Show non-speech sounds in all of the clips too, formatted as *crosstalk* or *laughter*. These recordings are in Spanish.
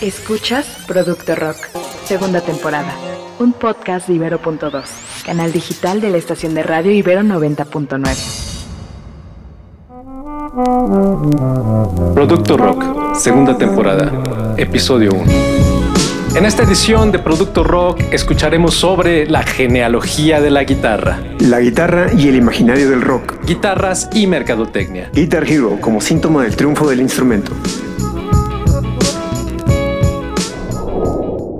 Escuchas Producto Rock, segunda temporada, un podcast de Ibero.2, canal digital de la estación de radio Ibero 90.9. Producto Rock, segunda temporada, episodio 1. En esta edición de Producto Rock escucharemos sobre la genealogía de la guitarra, La guitarra y el imaginario del rock. guitarras y mercadotecnia. Guitar Hero como síntoma del triunfo del instrumento.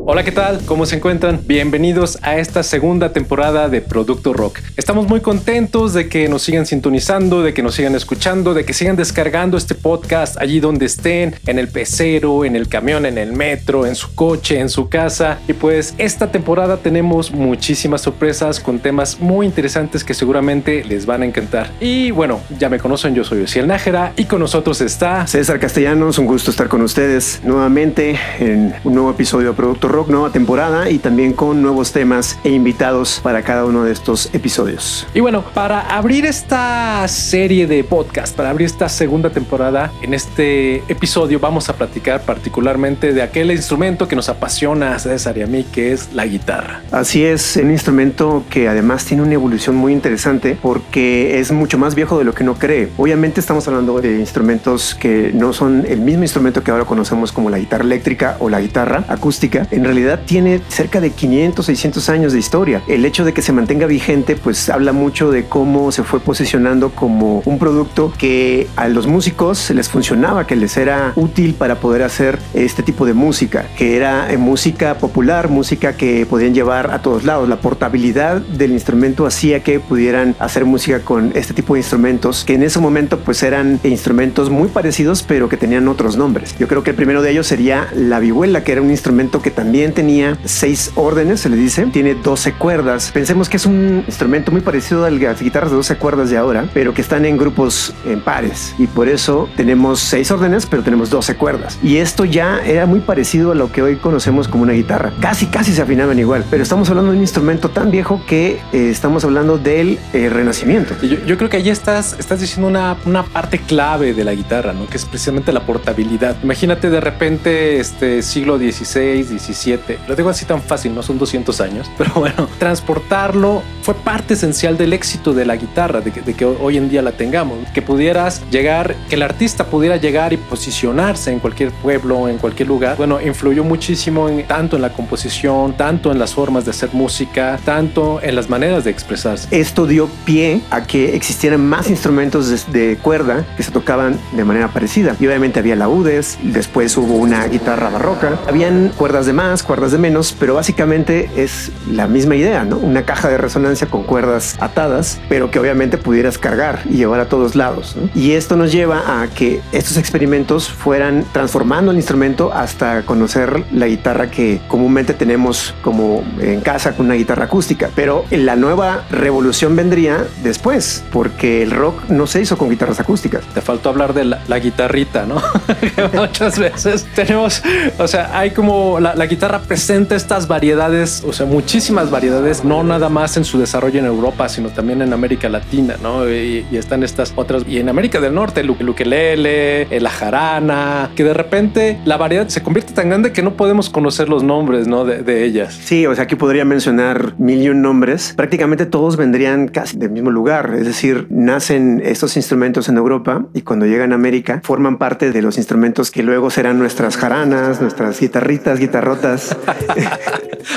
Hola, ¿qué tal? ¿Cómo se encuentran? Bienvenidos a esta segunda temporada de Producto Rock. Estamos muy contentos de que nos sigan sintonizando, de que nos sigan escuchando, de que sigan descargando este podcast allí donde estén, en el pecero, en el camión, en el metro, en su coche, en su casa. Y pues esta temporada tenemos muchísimas sorpresas con temas muy interesantes que seguramente les van a encantar. Y bueno, ya me conocen, yo soy Ociel Nájera y con nosotros está César Castellanos, un gusto estar con ustedes nuevamente en un nuevo episodio de Producto Rock, nueva temporada y también con nuevos temas e invitados para cada uno de estos episodios. Y bueno, para abrir esta serie de podcast, para abrir esta segunda temporada, en este episodio vamos a platicar particularmente de aquel instrumento que nos apasiona a César y a mí, que es la guitarra. Así es, un instrumento que además tiene una evolución muy interesante porque es mucho más viejo de lo que uno cree. Obviamente estamos hablando de instrumentos que no son el mismo instrumento que ahora conocemos como la guitarra eléctrica o la guitarra acústica. En realidad tiene cerca de 500, 600 años de historia. El hecho de que se mantenga vigente pues habla mucho de cómo se fue posicionando como un producto que a los músicos les funcionaba, que les era útil para poder hacer este tipo de música, que era eh, música popular, música que podían llevar a todos lados. La portabilidad del instrumento hacía que pudieran hacer música con este tipo de instrumentos, que en ese momento pues eran instrumentos muy parecidos, pero que tenían otros nombres. Yo creo que el primero de ellos sería la vihuela, que era un instrumento que también tenía seis órdenes, se le dice, tiene 12 cuerdas. Pensemos que es un instrumento muy parecido a las guitarras de 12 cuerdas de ahora, pero que están en grupos en pares. Y por eso tenemos seis órdenes, pero tenemos 12 cuerdas. Y esto ya era muy parecido a lo que hoy conocemos como una guitarra. Casi, casi se afinaban igual. Pero estamos hablando de un instrumento tan viejo que eh, estamos hablando del eh, renacimiento. Yo, yo creo que allí estás, estás diciendo una, una parte clave de la guitarra, ¿no? Que es precisamente la portabilidad. Imagínate de repente este siglo XVI, XVII. Lo digo así tan fácil, no son 200 años, *laughs* pero bueno, transportarlo fue parte esencial del éxito de la guitarra, de que, de que hoy en día la tengamos. Que pudieras llegar, que el artista pudiera llegar y posicionarse en cualquier pueblo, en cualquier lugar. Bueno, influyó muchísimo en, tanto en la composición, tanto en las formas de hacer música, tanto en las maneras de expresarse. Esto dio pie a que existieran más instrumentos de, de cuerda que se tocaban de manera parecida. Y obviamente había laúdes, después hubo una guitarra barroca, habían cuerdas de más, cuerdas de menos, pero básicamente es la misma idea, ¿no? Una caja de resonancia con cuerdas atadas, pero que obviamente pudieras cargar y llevar a todos lados. ¿no? Y esto nos lleva a que estos experimentos fueran transformando el instrumento hasta conocer la guitarra que comúnmente tenemos como en casa con una guitarra acústica. Pero la nueva revolución vendría después, porque el rock no se hizo con guitarras acústicas. Te faltó hablar de la, la guitarrita, ¿no? *laughs* Muchas veces tenemos, o sea, hay como la, la guitarra presenta estas variedades, o sea, muchísimas variedades, no nada más en su desarrollo en Europa, sino también en América Latina, ¿no? Y, y están estas otras, y en América del Norte, el, el ukelele, eh, la jarana, que de repente la variedad se convierte tan grande que no podemos conocer los nombres, ¿no? De, de ellas. Sí, o sea, aquí podría mencionar mil y un nombres. Prácticamente todos vendrían casi del mismo lugar. Es decir, nacen estos instrumentos en Europa y cuando llegan a América forman parte de los instrumentos que luego serán nuestras jaranas, nuestras guitarritas, guitarrotas. *laughs*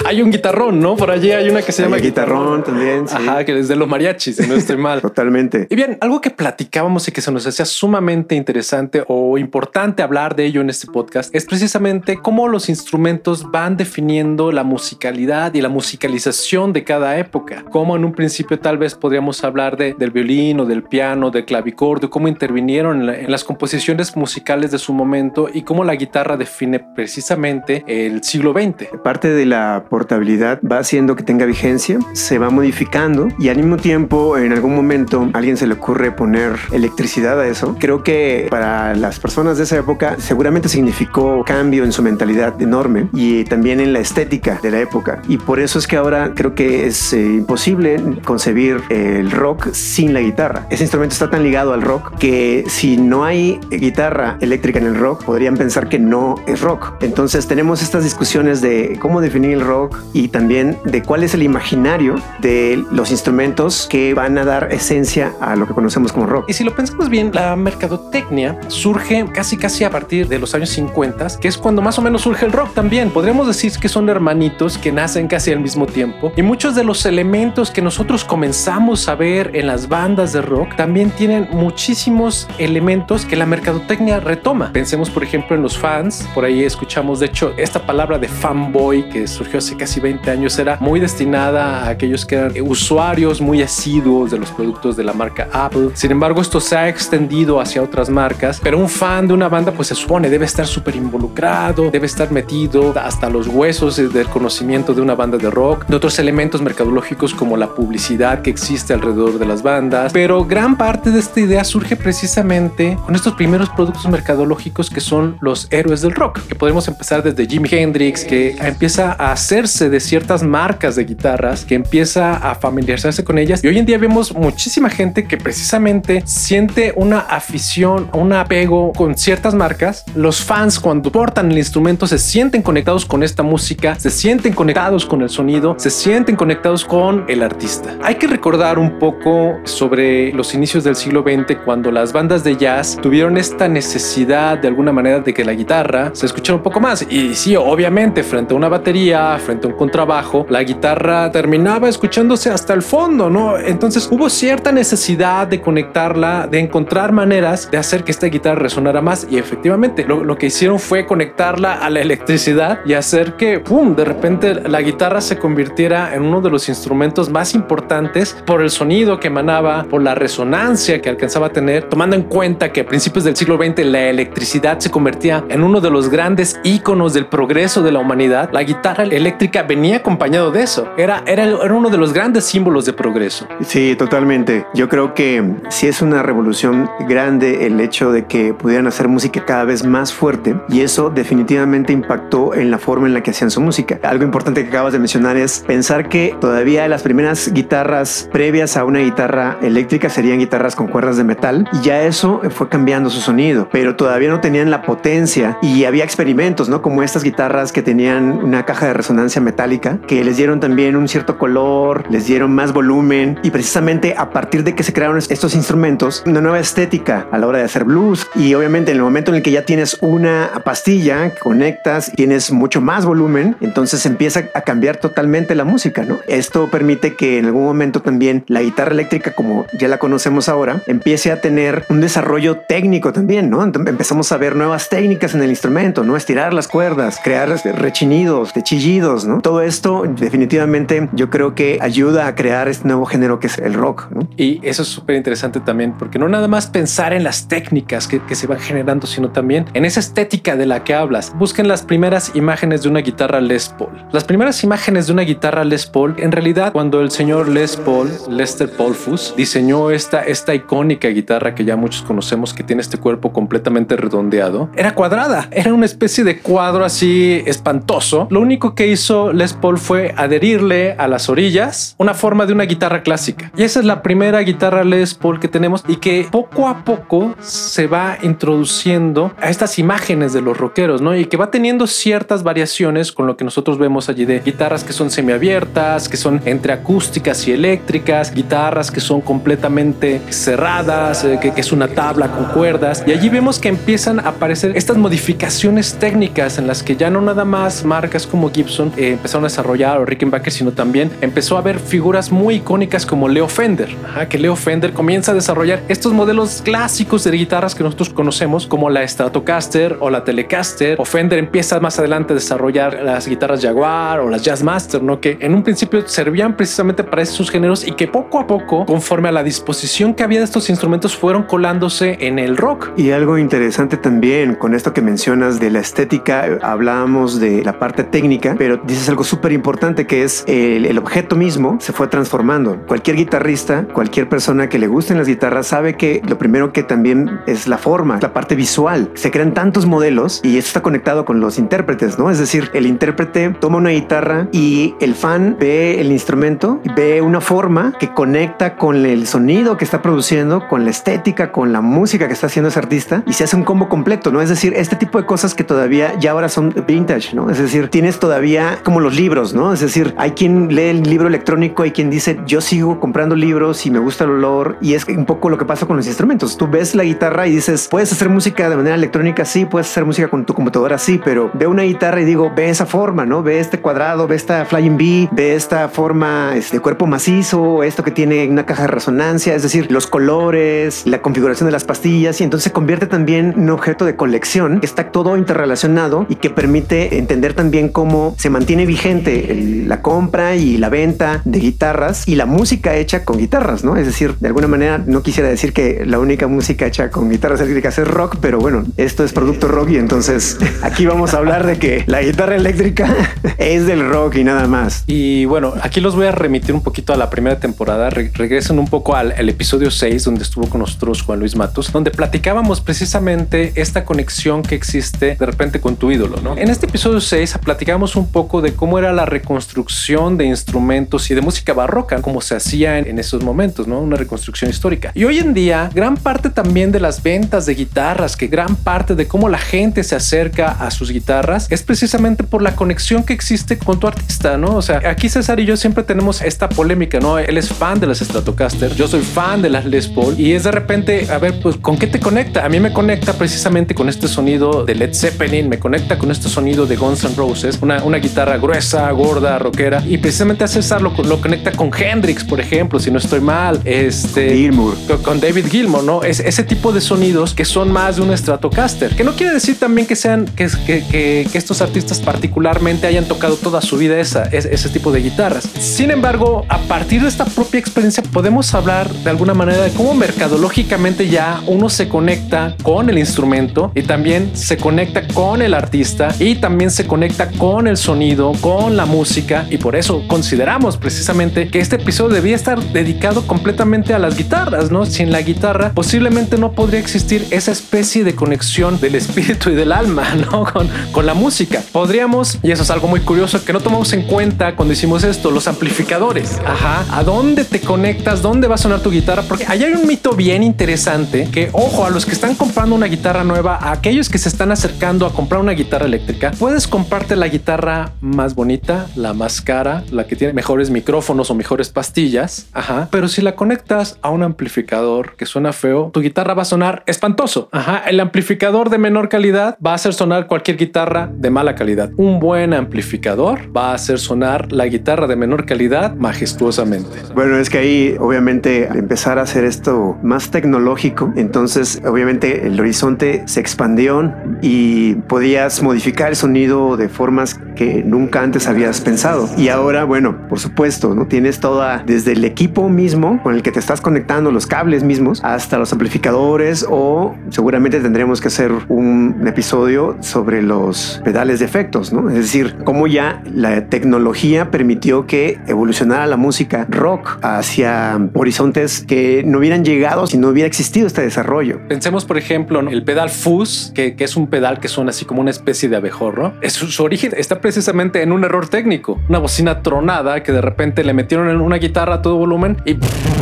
Hay un guitarrón, ¿no? Por allí hay una que se llama El guitarrón también. sí. Ajá, que es de los mariachis, si no estoy *laughs* mal. Totalmente. Y bien, algo que platicábamos y que se nos hacía sumamente interesante o importante hablar de ello en este podcast es precisamente cómo los instrumentos van definiendo la musicalidad y la musicalización de cada época. Como en un principio tal vez podríamos hablar de, del violín o del piano, del clavicordio, cómo intervinieron en, la- en las composiciones musicales de su momento y cómo la guitarra define precisamente el siglo siglo XX. Parte de la portabilidad va haciendo que tenga vigencia, se va modificando y al mismo tiempo en algún momento a alguien se le ocurre poner electricidad a eso. Creo que para las personas de esa época seguramente significó cambio en su mentalidad enorme y también en la estética de la época. Y por eso es que ahora creo que es eh, imposible concebir el rock sin la guitarra. Ese instrumento está tan ligado al rock que si no hay guitarra eléctrica en el rock, podrían pensar que no es rock. Entonces tenemos estas discusiones de cómo definir el rock y también de cuál es el imaginario de los instrumentos que van a dar esencia a lo que conocemos como rock. Y si lo pensamos bien, la mercadotecnia surge casi casi a partir de los años 50, que es cuando más o menos surge el rock también. Podríamos decir que son hermanitos que nacen casi al mismo tiempo y muchos de los elementos que nosotros comenzamos a ver en las bandas de rock también tienen muchísimos elementos que la mercadotecnia retoma. Pensemos por ejemplo en los fans, por ahí escuchamos de hecho esta palabra de fanboy que surgió hace casi 20 años era muy destinada a aquellos que usuarios muy asiduos de los productos de la marca Apple. Sin embargo, esto se ha extendido hacia otras marcas, pero un fan de una banda pues se supone debe estar súper involucrado, debe estar metido hasta los huesos del conocimiento de una banda de rock, de otros elementos mercadológicos como la publicidad que existe alrededor de las bandas, pero gran parte de esta idea surge precisamente con estos primeros productos mercadológicos que son los héroes del rock, que podemos empezar desde Jimi Hendrix, que empieza a hacerse de ciertas marcas de guitarras, que empieza a familiarizarse con ellas y hoy en día vemos muchísima gente que precisamente siente una afición, un apego con ciertas marcas. Los fans cuando portan el instrumento se sienten conectados con esta música, se sienten conectados con el sonido, se sienten conectados con el artista. Hay que recordar un poco sobre los inicios del siglo XX cuando las bandas de jazz tuvieron esta necesidad de alguna manera de que la guitarra se escuchara un poco más. Y sí, obviamente, frente a una batería, frente a un contrabajo, la guitarra terminaba escuchándose hasta el fondo, ¿no? Entonces hubo cierta necesidad de conectarla, de encontrar maneras de hacer que esta guitarra resonara más. Y efectivamente, lo, lo que hicieron fue conectarla a la electricidad y hacer que, ¡pum!, de repente la guitarra se convirtiera en uno de los instrumentos más importantes por el sonido que emanaba, por la resonancia que alcanzaba a tener, tomando en cuenta que a principios del siglo XX la electricidad se convertía en uno de los grandes íconos del progreso de la humanidad. La guitarra eléctrica venía acompañado de eso. Era, era, era uno de los grandes símbolos de progreso. Sí, totalmente. Yo creo que sí es una revolución grande el hecho de que pudieran hacer música cada vez más fuerte y eso definitivamente impactó en la forma en la que hacían su música. Algo importante que acabas de mencionar es pensar que todavía las primeras guitarras previas a una guitarra eléctrica serían guitarras con cuerdas de metal y ya eso fue cambiando su sonido, pero todavía no tenían la potencia y había experimentos, ¿no? Como estas guitarras que tenían una caja de resonancia metálica que les dieron también un cierto color, les dieron más volumen y precisamente a partir de que se crearon estos instrumentos, una nueva estética a la hora de hacer blues y obviamente en el momento en el que ya tienes una pastilla, conectas, tienes mucho más volumen, entonces empieza a cambiar totalmente la música, ¿no? Esto permite que en algún momento también la guitarra eléctrica, como ya la conocemos ahora, empiece a tener un desarrollo técnico también, ¿no? Empezamos a ver nuevas técnicas en el instrumento, ¿no? Estirar las cuerdas, crear rechinidos, de chillidos, ¿no? Todo esto definitivamente yo creo que ayuda a crear este nuevo género que es el rock, ¿no? Y eso es súper interesante también, porque no nada más pensar en las técnicas que, se van generando, sino también en esa estética de la que hablas. Busquen las primeras imágenes de una guitarra Les Paul. Las primeras imágenes de una guitarra Les Paul, en realidad, cuando el señor Les Paul, Lester Paulfus, diseñó esta, esta icónica guitarra que ya muchos conocemos, que tiene este cuerpo completamente redondeado, era cuadrada, era una especie de cuadro así espantoso. Lo único que hizo Les Paul fue adherirle a las orillas una forma de una guitarra clásica. Y esa es la primera guitarra Les Paul que tenemos y que poco a poco se va introduciendo a estas imágenes de los rockeros, ¿no? Y que va teniendo ciertas variaciones con lo que nosotros vemos allí de guitarras que son semiabiertas, que son entre acústicas y eléctricas, guitarras que son completamente cerradas, eh, que, que, es una tabla con cuerdas. Y allí vemos que empiezan a aparecer estas modificaciones técnicas en las que ya no nada más marcas como Gibson eh, empezaron a desarrollar o Rickenbacker, sino también empezó a haber figuras muy icónicas como Leo Fender, Ajá, que Leo Fender comienza a desarrollar estos modelos clásicos de guitarras que nosotros conocemos como la Stratocaster o la Telecaster. O Fender empieza más adelante a desarrollar las guitarras Jaguar o las Jazzmaster, ¿no? Que en un principio servían precisamente para esos géneros y que poco a poco, conforme a la disposición que había de estos instrumentos, fueron colándose en el rock. Y algo interesante también con esto que mencionas de la estética, hablábamos hablamos de la parte técnica, pero dices algo súper importante que es el, el, objeto mismo se fue transformando. Cualquier guitarrista, cualquier persona que le gusten las guitarras sabe que lo primero que también es la forma, la parte visual. Se crean tantos modelos y eso está conectado con los intérpretes, ¿no? Es decir, el intérprete toma una guitarra y el fan ve el instrumento, ve una forma que conecta con el sonido que está produciendo, con la estética, con la música que está haciendo ese artista y se hace un combo completo, ¿no? Es decir, este tipo de cosas que todavía ya ahora son vintage, ¿no? Es decir, tienes todavía como los libros, ¿no? Es decir, hay quien lee el libro electrónico, hay quien dice, yo sigo comprando libros y me gusta el olor y es un poco lo que pasa con los instrumentos. Tú ves la guitarra y dices, puedes hacer música de manera electrónica, sí, puedes hacer música con tu computadora, sí, pero ve una guitarra y digo, ve esa forma, ¿no? Ve este cuadrado, ve esta flying B, ve esta forma de este cuerpo macizo, esto que tiene una caja de resonancia, es decir, los colores, la configuración de las pastillas y entonces se convierte también en un objeto de colección que está todo interrelacionado y que permite entender también cómo se mantiene vigente la compra y la venta de guitarras y la música hecha con guitarras, ¿no? Es decir, de alguna manera no quisiera decir que la única música hecha con guitarras eléctricas es rock, pero bueno, esto es producto rock y entonces *laughs* aquí vamos a hablar de que la guitarra eléctrica *laughs* es del rock y nada más. Y bueno, aquí los voy a remitir un poquito a la primera temporada. regresen un poco al, episodio 6 donde estuvo con nosotros Juan Luis Matos, donde platicábamos precisamente esta conexión que existe de repente con tu ídolo, ¿no? En este episodio 6 platicamos un poco de cómo era la reconstrucción de instrumentos y de música barroca, como se hacía en, esos momentos, ¿no? Una reconstrucción histórica. Y hoy en día, gran parte también de las ventas de guitarras, que gran parte de cómo la gente se acerca a sus guitarras, es precisamente por la conexión que existe con tu artista, ¿no? O sea, aquí César y yo siempre tenemos esta polémica, ¿no? Él es fan de las Stratocaster, yo soy fan de las Les Paul y es de repente, a ver, pues, ¿con qué te conecta? A mí me conecta precisamente con este sonido de Led Zeppelin, me conecta con este sonido de Guns N' Roses, una, una guitarra gruesa, gorda, rockera y precisamente a César lo, lo conecta con Hendrix, por ejemplo, si no estoy mal, este... Gilmour. Con David Gilmour, ¿no? Es ese tipo de sonidos que son más de un Stratocaster, que no quiere decir también que sean, que, que, que, que estos artistas particularmente hayan tocado toda su vida esa, ese tipo de guitarras. Sin embargo, a partir de esta propia experiencia podemos hablar de alguna manera de cómo mercadológicamente ya uno se conecta con el instrumento y también se conecta con el artista y también se conecta con el sonido, con la música y por eso consideramos precisamente que este episodio debía estar dedicado completamente a las guitarras, ¿no? Sin la guitarra posiblemente no podría existir esa especie de conexión del espíritu y del alma, *laughs* ¿no? Con, con la música. Podríamos, y eso es algo muy curioso que no tomamos en cuenta cuando hicimos esto, los amplificadores. Ajá. ¿A dónde te conectas? ¿Dónde va a sonar tu guitarra? Porque allá hay un mito bien interesante que, ojo, a los que están comprando una guitarra nueva, a aquellos que se están acercando a comprar una guitarra eléctrica, puedes comprarte la guitarra más bonita, la más cara, la que tiene mejores micrófonos o mejores pastillas. Ajá. Pero si la conectas a un amplificador que suena feo, tu guitarra va a sonar espantoso. Ajá. El amplificador de menor calidad va a hacer sonar cualquier guitarra de mala calidad. Un buen amplificador va a hacer sonar la guitarra de menor calidad majestuosamente. Bueno, es que ahí obviamente empezar a hacer esto más tecnológico, entonces obviamente el horizonte se expandió y podías modificar el sonido de formas que nunca antes habías pensado. Y ahora, bueno, por supuesto, no tienes toda desde el equipo mismo con el que te estás conectando, los cables mismos, hasta los amplificadores o seguramente tendremos que hacer un episodio sobre los pedales de efectos, ¿no? Es decir, cómo ya la tecnología permitió que evolucionara la música rock hacia horizontes que no hubieran llegado si no hubiera existido este desarrollo. Pensemos, por ejemplo, el pedal fuzz, que, es un pedal que suena así como una especie de abejorro. Es, su, origen está precisamente en un error técnico, una bocina tronada que repente le metieron en una guitarra a todo volumen y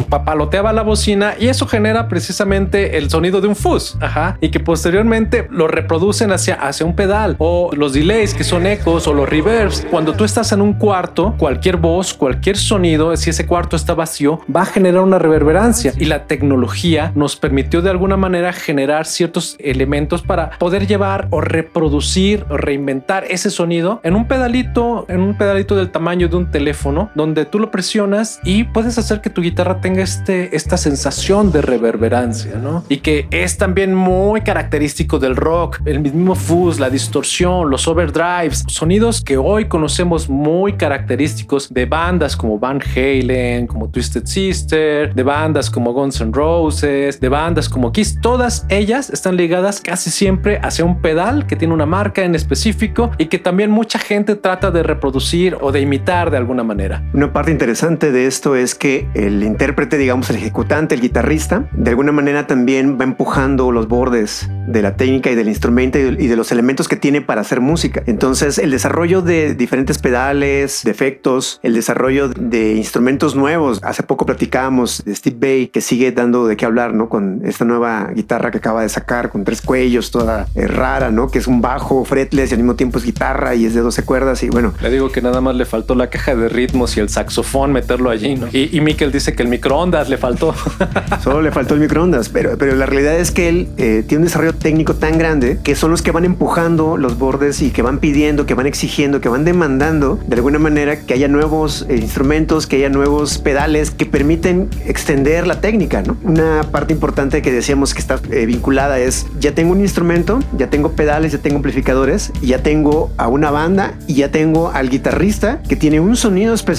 papaloteaba la bocina y eso genera precisamente el sonido de un fuzz, ajá, y que posteriormente lo reproducen hacia, hacia un pedal o los delays que son ecos o los reverbs. Cuando tú estás en un cuarto, cualquier voz, cualquier sonido, si ese cuarto está vacío, va a generar una reverberancia y la tecnología nos permitió de alguna manera generar ciertos elementos para poder llevar o reproducir o reinventar ese sonido en un pedalito, en un pedalito del tamaño de un teléfono, donde tú lo presionas y puedes hacer que tu guitarra tenga este, esta sensación de reverberancia, ¿no? Y que es también muy característico del rock, el mismo fuzz, la distorsión, los overdrives, sonidos que hoy conocemos muy característicos de bandas como Van Halen, como Twisted Sister, de bandas como Guns N' Roses, de bandas como Kiss, todas ellas están ligadas casi siempre hacia un pedal que tiene una marca en específico y que también mucha gente trata de reproducir o de imitar de alguna manera. Una parte interesante de esto es que el intérprete, digamos el ejecutante, el guitarrista, de alguna manera también va empujando los bordes de la técnica y del instrumento y de los elementos que tiene para hacer música. Entonces el desarrollo de diferentes pedales, de efectos, el desarrollo de instrumentos nuevos. Hace poco platicábamos de Steve Bay que sigue dando de qué hablar, ¿no? Con esta nueva guitarra que acaba de sacar con tres cuellos, toda eh, rara, ¿no? Que es un bajo fretless y al mismo tiempo es guitarra y es de 12 cuerdas y bueno. Le digo que nada más le faltó la caja de ritmos y el saxofón meterlo allí, ¿no? Y, y Mikel dice que el microondas le faltó. *laughs* Solo le faltó el microondas, pero, pero la realidad es que él eh, tiene un desarrollo técnico tan grande que son los que van empujando los bordes y que van pidiendo, que van exigiendo, que van demandando de alguna manera que haya nuevos eh, instrumentos, que haya nuevos pedales que permiten extender la técnica. ¿no? Una parte importante que decíamos que está eh, vinculada es ya tengo un instrumento, ya tengo pedales, ya tengo amplificadores, ya tengo a una banda y ya tengo al guitarrista que tiene un sonido específico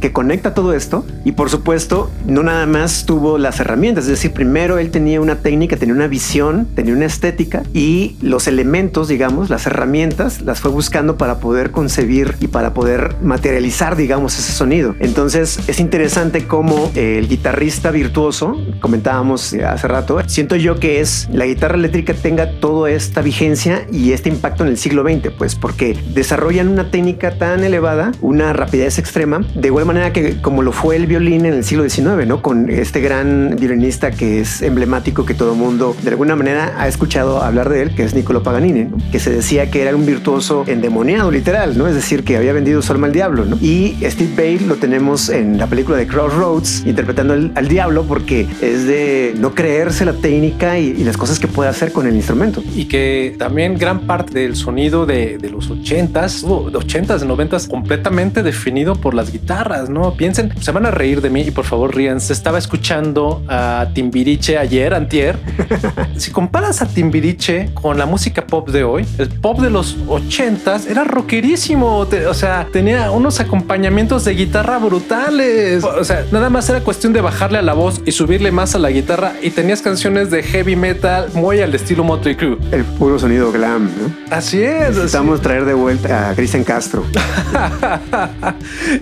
que conecta todo esto y por supuesto no nada más tuvo las herramientas, es decir, primero él tenía una técnica, tenía una visión, tenía una estética y los elementos, digamos, las herramientas, las fue buscando para poder concebir y para poder materializar, digamos, ese sonido. Entonces es interesante cómo el guitarrista virtuoso, comentábamos hace rato, siento yo que es la guitarra eléctrica tenga toda esta vigencia y este impacto en el siglo XX, pues porque desarrollan una técnica tan elevada, una rapidez extrema, de igual manera que como lo fue el violín en el siglo XIX, ¿no? Con este gran violinista que es emblemático, que todo mundo de alguna manera ha escuchado hablar de él, que es Niccolo Paganini, que se decía que era un virtuoso endemoniado, literal, ¿no? Es decir, que había vendido su alma al diablo, ¿no? Y Steve Bale lo tenemos en la película de Crossroads, interpretando al diablo porque es de no creerse la técnica y, las cosas que puede hacer con el instrumento. Y que también gran parte del sonido de, de los 80s, uh, de 80s, 90s, completamente definido por las guitarras, ¿no? Piensen, se van a reír de mí y por favor ríanse. Estaba escuchando a Timbiriche ayer, antier. *laughs* si comparas a Timbiriche con la música pop de hoy, el pop de los 80s era rockerísimo. o sea, tenía unos acompañamientos de guitarra brutales. O sea, nada más era cuestión de bajarle a la voz y subirle más a la guitarra y tenías canciones de heavy metal muy al estilo Motley Crue. El puro sonido glam, ¿no? Así es. Necesitamos traer de vuelta a Cristian Castro. *laughs*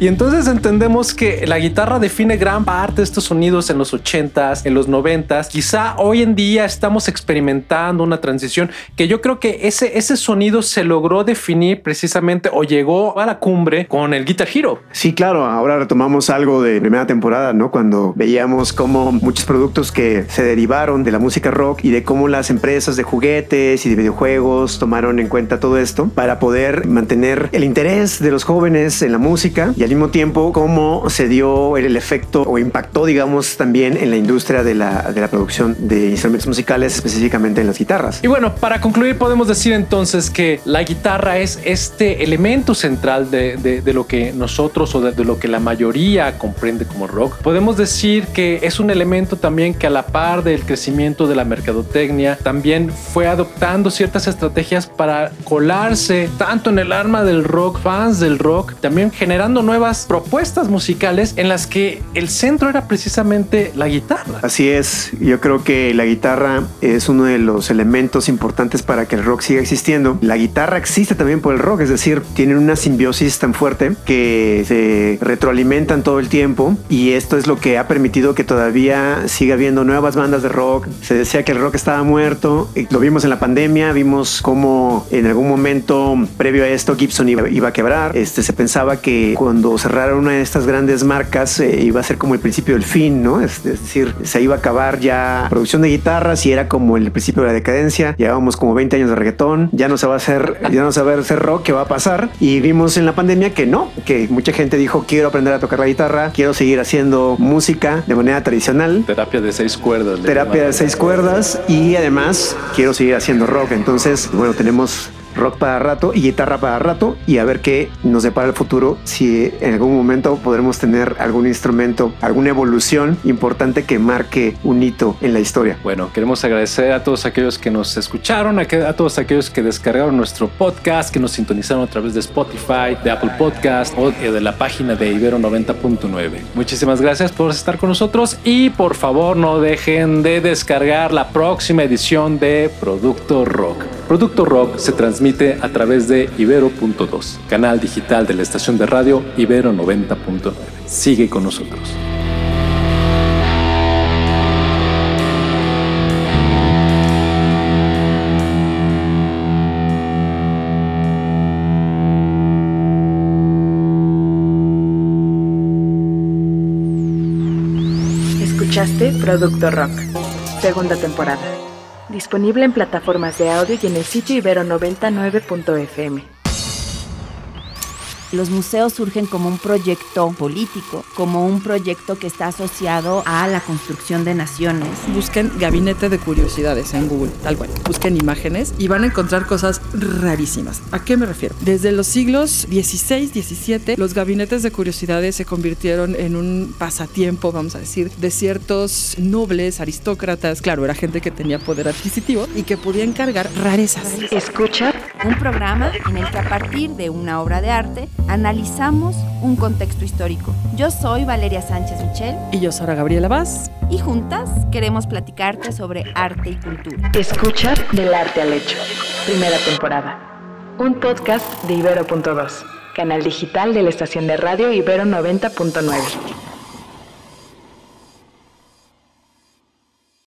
y entonces entendemos que la guitarra define gran parte de estos sonidos en los 80s, en los 90s. Quizá hoy en día estamos experimentando una transición que yo creo que ese, ese sonido se logró definir precisamente o llegó a la cumbre con el Guitar Hero. Sí, claro. Ahora retomamos algo de primera temporada, ¿no? Cuando veíamos cómo muchos productos que se derivaron de la música rock y de cómo las empresas de juguetes y de videojuegos tomaron en cuenta todo esto para poder mantener el interés de los jóvenes en la música y al mismo tiempo cómo se dio el efecto o impactó, digamos, también en la industria de la, de la producción de instrumentos musicales, específicamente en las guitarras. Y bueno, para concluir podemos decir entonces que la guitarra es este elemento central de, de, lo que nosotros o de, de lo que la mayoría comprende como rock. Podemos decir que es un elemento también que a la par del crecimiento de la mercadotecnia también fue adoptando ciertas estrategias para colarse tanto en el arma del rock, fans del rock, también generando nuevas propuestas musicales en las que el centro era precisamente la guitarra. Así es, yo creo que la guitarra es uno de los elementos importantes para que el rock siga existiendo. La guitarra existe también por el rock, es decir, tienen una simbiosis tan fuerte que se retroalimentan todo el tiempo y esto es lo que ha permitido que todavía siga habiendo nuevas bandas de rock. Se decía que el rock estaba muerto, lo vimos en la pandemia, vimos cómo en algún momento previo a esto Gibson iba, a quebrar. Este, se pensaba que cuando cerraron una de estas grandes marcas eh, iba a ser como el principio del fin, ¿no? Es, decir, se iba a acabar ya producción de guitarras y era como el principio de la decadencia. Llevábamos como 20 años de reggaetón, ya no se va a hacer, ya no se va a hacer rock, ¿qué va a pasar? Y vimos en la pandemia que no, que mucha gente dijo quiero aprender a tocar la guitarra, quiero seguir haciendo música de manera tradicional. Terapia de seis cuerdas. Terapia de seis cuerdas y además quiero seguir haciendo rock. Entonces, bueno, tenemos rock para rato y guitarra para rato y a ver qué nos depara el futuro si en algún momento podremos tener algún instrumento, alguna evolución importante que marque un hito en la historia. Bueno, queremos agradecer a todos aquellos que nos escucharon, a, todos aquellos que descargaron nuestro podcast, que nos sintonizaron a través de Spotify, de Apple Podcast o de la página de Ibero 90.9. Muchísimas gracias por estar con nosotros y por favor no dejen de descargar la próxima edición de Producto Rock. Producto Rock se transmite a través de Ibero.2, canal digital de la estación de radio Ibero 90.9. Sigue con nosotros. Escuchaste Producto Rock, segunda temporada. Disponible en plataformas de audio y en el sitio ibero99.fm. Los museos surgen como un proyecto político, como un proyecto que está asociado a la construcción de naciones. Busquen gabinete de curiosidades en Google, tal cual. Busquen imágenes y van a encontrar cosas rarísimas. ¿A qué me refiero? Desde los siglos XVI, XVII, los gabinetes de curiosidades se convirtieron en un pasatiempo, vamos a decir, de ciertos nobles, aristócratas. Claro, era gente que tenía poder adquisitivo y que podía encargar rarezas. Escucha Un programa en el que a partir de una obra de arte analizamos un contexto histórico. Yo soy Valeria Sánchez Michel Y yo, Sara Gabriela Vaz, y juntas queremos platicarte sobre arte y cultura. Escucha del arte al hecho. Primera temporada. Un podcast de Ibero.2, canal digital de la estación de radio Ibero 90.9.